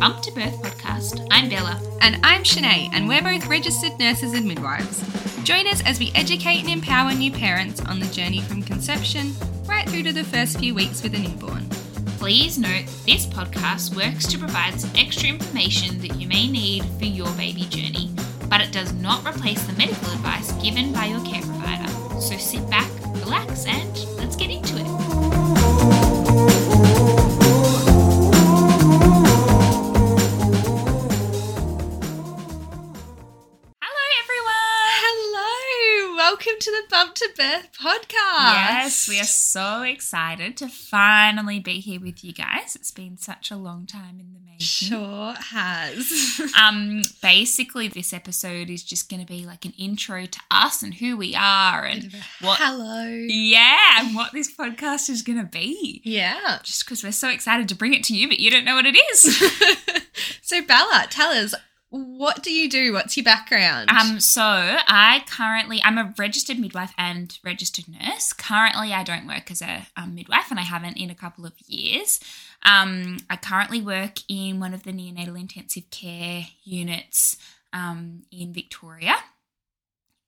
Bump to Birth podcast. I'm Bella. And I'm Shanae, and we're both registered nurses and midwives. Join us as we educate and empower new parents on the journey from conception right through to the first few weeks with a newborn. Please note this podcast works to provide some extra information that you may need for your baby journey, but it does not replace the medical advice given by your care provider. So sit back, relax, and let's get into it. Welcome to the Bump to Birth podcast. Yes, we are so excited to finally be here with you guys. It's been such a long time in the making. Sure has. Um, basically, this episode is just going to be like an intro to us and who we are and what, Hello. yeah, and what this podcast is going to be. Yeah. Just because we're so excited to bring it to you, but you don't know what it is. so Bella, tell us, what do you do? What's your background? Um, so I currently I'm a registered midwife and registered nurse. Currently, I don't work as a um, midwife, and I haven't in a couple of years. Um, I currently work in one of the neonatal intensive care units um, in Victoria,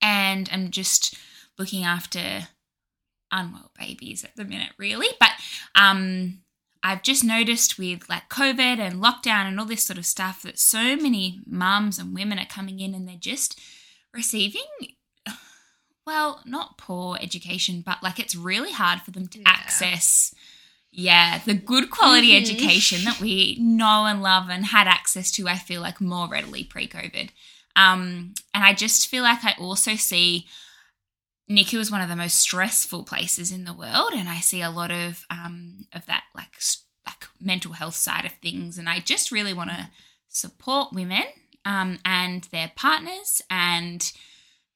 and I'm just looking after unwell babies at the minute, really. But um, I've just noticed with like COVID and lockdown and all this sort of stuff that so many mums and women are coming in and they're just receiving, well, not poor education, but like it's really hard for them to Yeah. access, yeah, the good quality Mhm. education that we know and love and had access to, I feel like more readily pre COVID. Um, and I just feel like I also see NICU is one of the most stressful places in the world, and I see a lot of um, of that like like mental health side of things, and I just really want to support women um, and their partners and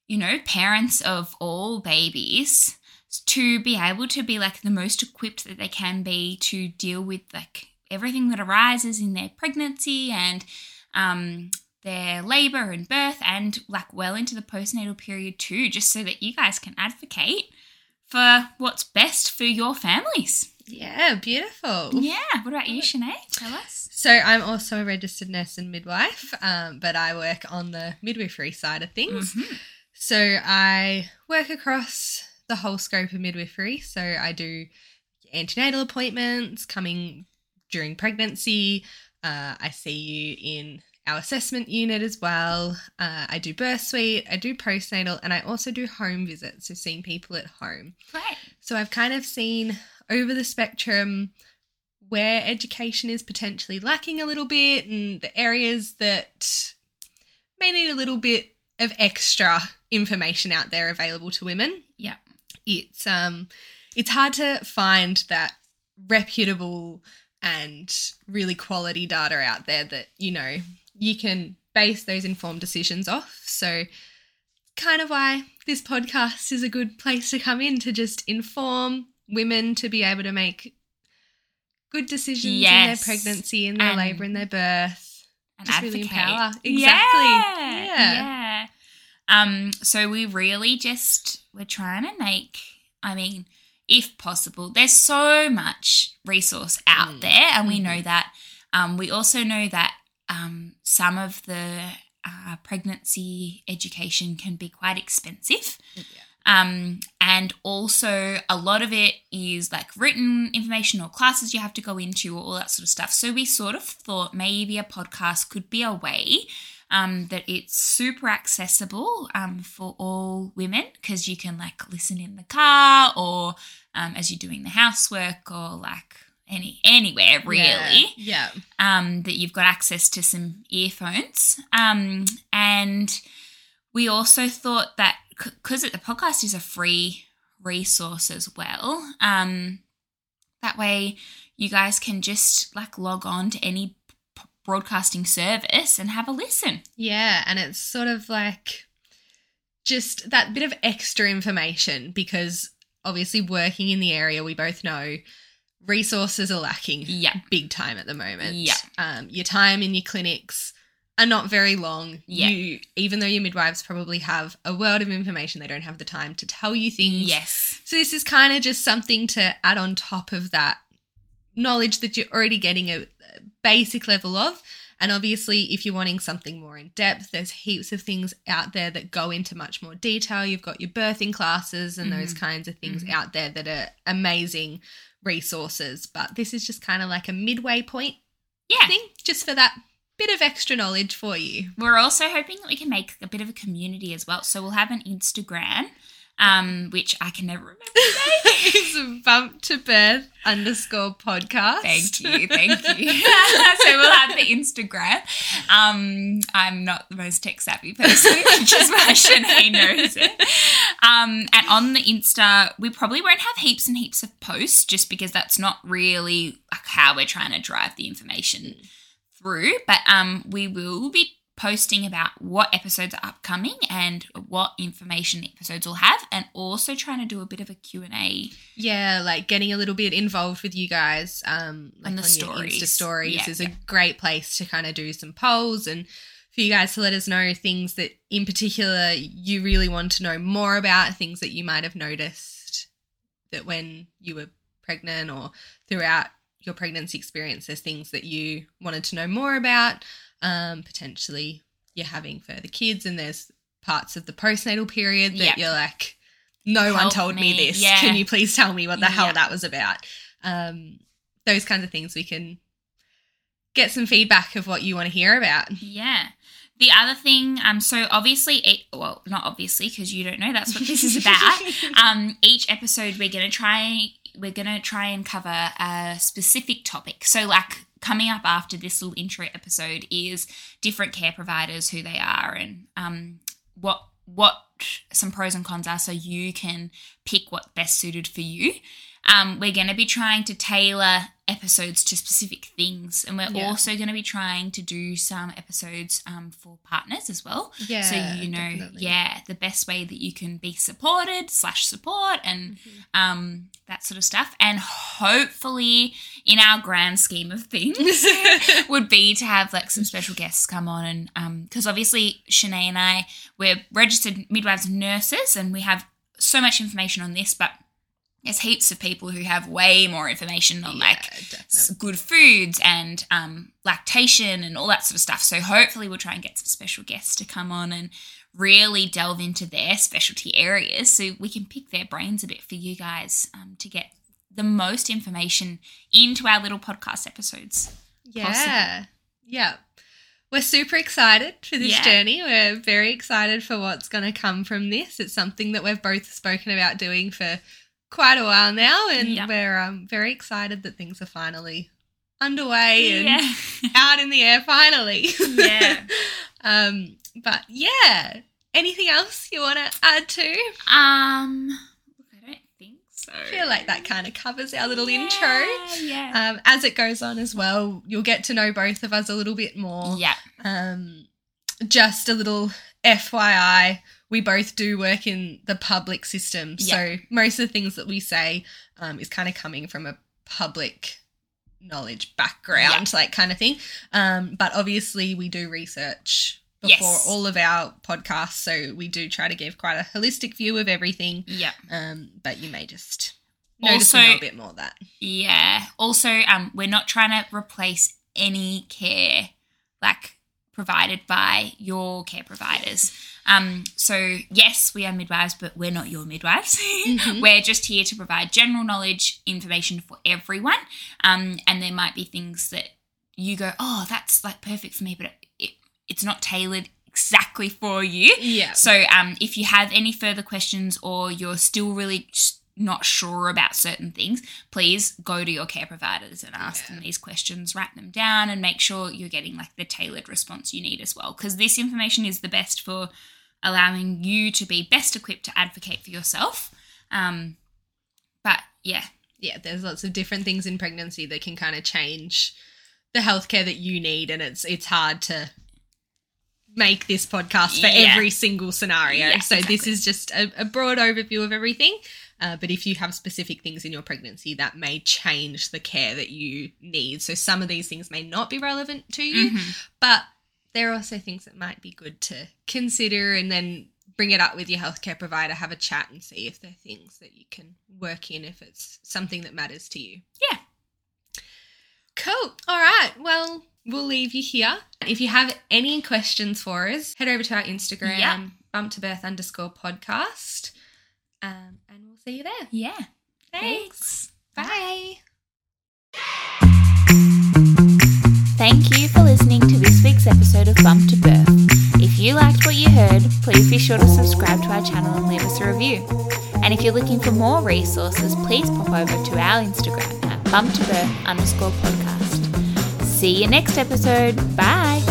you know parents of all babies to be able to be like the most equipped that they can be to deal with like everything that arises in their pregnancy and um, their labor and birth and like well into the postnatal period too, just so that you guys can advocate for what's best for your families. yeah, beautiful. Yeah. What about you, Shanae? Tell us. So I'm also a registered nurse and midwife, um, but I work on the midwifery side of things. Mhm. So I work across the whole scope of midwifery. So I do antenatal appointments, coming during pregnancy. Uh, I see you in our assessment unit as well. Uh, I do birth suite, I do postnatal, and I also do home visits, so seeing people at home. Great. So I've kind of seen over the spectrum where education is potentially lacking a little bit and the areas that may need a little bit of extra information out there available to women. Yeah. It's um it's hard to find that reputable and really quality data out there that, you know, you can base those informed decisions off. So kind of why this podcast is a good place to come in to just inform women to be able to make good decisions Yes. in their pregnancy, in their And- labour, in their birth. And Just really empower. Exactly. Yeah. Yeah. yeah. Um, so we really just we're trying to make, I mean, if possible, there's so much resource out Mm. there, and we Mhm. know that. Um, we also know that um, some of the uh, pregnancy education can be quite expensive. Um, and also, a lot of it is like written information or classes you have to go into or all that sort of stuff. So, we sort of thought maybe a podcast could be a way um, that it's super accessible um, for all women because you can like listen in the car or um, as you're doing the housework or like any anywhere really Yeah. um, that you've got access to some earphones. Um, and we also thought that because the podcast is a free resource as well, um, that way you guys can just like log on to any p- broadcasting service and have a listen. Yeah, and it's sort of like just that bit of extra information because obviously working in the area we both know resources are lacking Yeah. big time at the moment. Yeah. Um, your time in your clinics are not very long. Yeah. You even though your midwives probably have a world of information, they don't have the time to tell you things. Yes. So this is kind of just something to add on top of that knowledge that you're already getting a basic level of. And obviously, if you're wanting something more in depth, there's heaps of things out there that go into much more detail. You've got your birthing classes and those Mhm. kinds of things Mhm. out there that are amazing resources. But this is just kind of like a midway point Yeah. thing, just for that bit of extra knowledge for you. We're also hoping that we can make a bit of a community as well. So we'll have an Instagram, um, which I can never remember it's bump to birth underscore podcast. Thank you, thank you. so we'll have the Instagram. Um, I'm not the most tech savvy person, which is why Shanae knows it. Um, and on the Insta, we probably won't have heaps and heaps of posts, just because that's not really like how we're trying to drive the information through. But um, we will be posting about what episodes are upcoming and what information episodes will have, and also trying to do a bit of a Q and A. Yeah, like getting a little bit involved with you guys um, like On the your stories. Insta stories Yeah, is yeah. a great place to kind of do some polls and for you guys to let us know things that in particular you really want to know more about, things that you might have noticed that when you were pregnant or throughout your pregnancy experience, there's things that you wanted to know more about. Um, potentially you're having further kids and there's parts of the postnatal period that Yep. you're like, no one told me, me, this. yeah. Can you please tell me what the hell Yep. that was about? Um, those kinds of things we can get some feedback of what you want to hear about. Yeah. The other thing, um, so obviously, e- well, not obviously because you don't know that's what this is about. um, each episode we're gonna try, we're gonna try and cover a specific topic. So, like coming up after this little intro episode is different care providers, who they are, and um, what what some pros and cons are, so you can pick what best suited for you. Um, we're going to be trying to tailor episodes to specific things, and we're Yeah. also going to be trying to do some episodes um, for partners as well. yeah. so you know, definitely. yeah, the best way that you can be supported slash support and Mm-hmm. um, that sort of stuff, and hopefully, in our grand scheme of things, would be to have like some special guests come on and um because obviously Shanae and I we're registered midwives and nurses and we have so much information on this but there's heaps of people who have way more information on like definitely. good foods and um, lactation and all that sort of stuff. So hopefully we'll try and get some special guests to come on and really delve into their specialty areas so we can pick their brains a bit for you guys um, to get the most information into our little podcast episodes. Yeah. Yeah. We're super excited for this Yeah. journey. We're very excited for what's going to come from this. It's something that we've both spoken about doing for quite a while now, and Yeah. we're um, very excited that things are finally underway and Yeah. out in the air finally. Yeah. um, but yeah. Anything else you want to add to? um, I don't think so. I feel like that kind of covers our little Yeah, intro. Yeah. Um, as it goes on as well, you'll get to know both of us a little bit more. yeah. Um, just a little FYI, we both do work in the public system. So most of the things that we say um, is kind of coming from a public knowledge background, like kind of thing. Um, but obviously, we do research before Yes. all of our podcasts. So we do try to give quite a holistic view of everything. Yeah. Um, but you may just notice Also- a bit more of that. Yeah. Also, um, we're not trying to replace any care like provided by your care providers. Um, so yes, we are midwives, but we're not your midwives. Mhm. we're just here to provide general knowledge information for everyone. Um, and there might be things that you go, oh, that's like perfect for me, but it, it, it's not tailored exactly for you. Yeah. So, um, if you have any further questions or you're still really not sure about certain things, please go to your care providers and ask Yeah. them these questions, write them down, and make sure you're getting like the tailored response you need as well. Because this information is the best for allowing you to be best equipped to advocate for yourself. Um, but yeah, yeah, there's lots of different things in pregnancy that can kind of change the healthcare that you need, and it's it's hard to make this podcast for Yeah. every single scenario. Yeah, so this is just a, a broad overview of everything. Uh, but if you have specific things in your pregnancy, that may change the care that you need. So some of these things may not be relevant to you, Mhm. but there are also things that might be good to consider and then bring it up with your healthcare provider, have a chat and see if there are things that you can work in if it's something that matters to you. Yeah. Cool. All right. Well, we'll leave you here. If you have any questions for us, head over to our Instagram, Yep. bump to birth underscore podcast. Um, and we'll see you there. Yeah. Thanks. Bye. Thank you for listening to this week's episode of Bump to Birth. If you liked what you heard, please be sure to subscribe to our channel and leave us a review. And if you're looking for more resources, please pop over to our Instagram at bump to birth underscore podcast. See you next episode. Bye.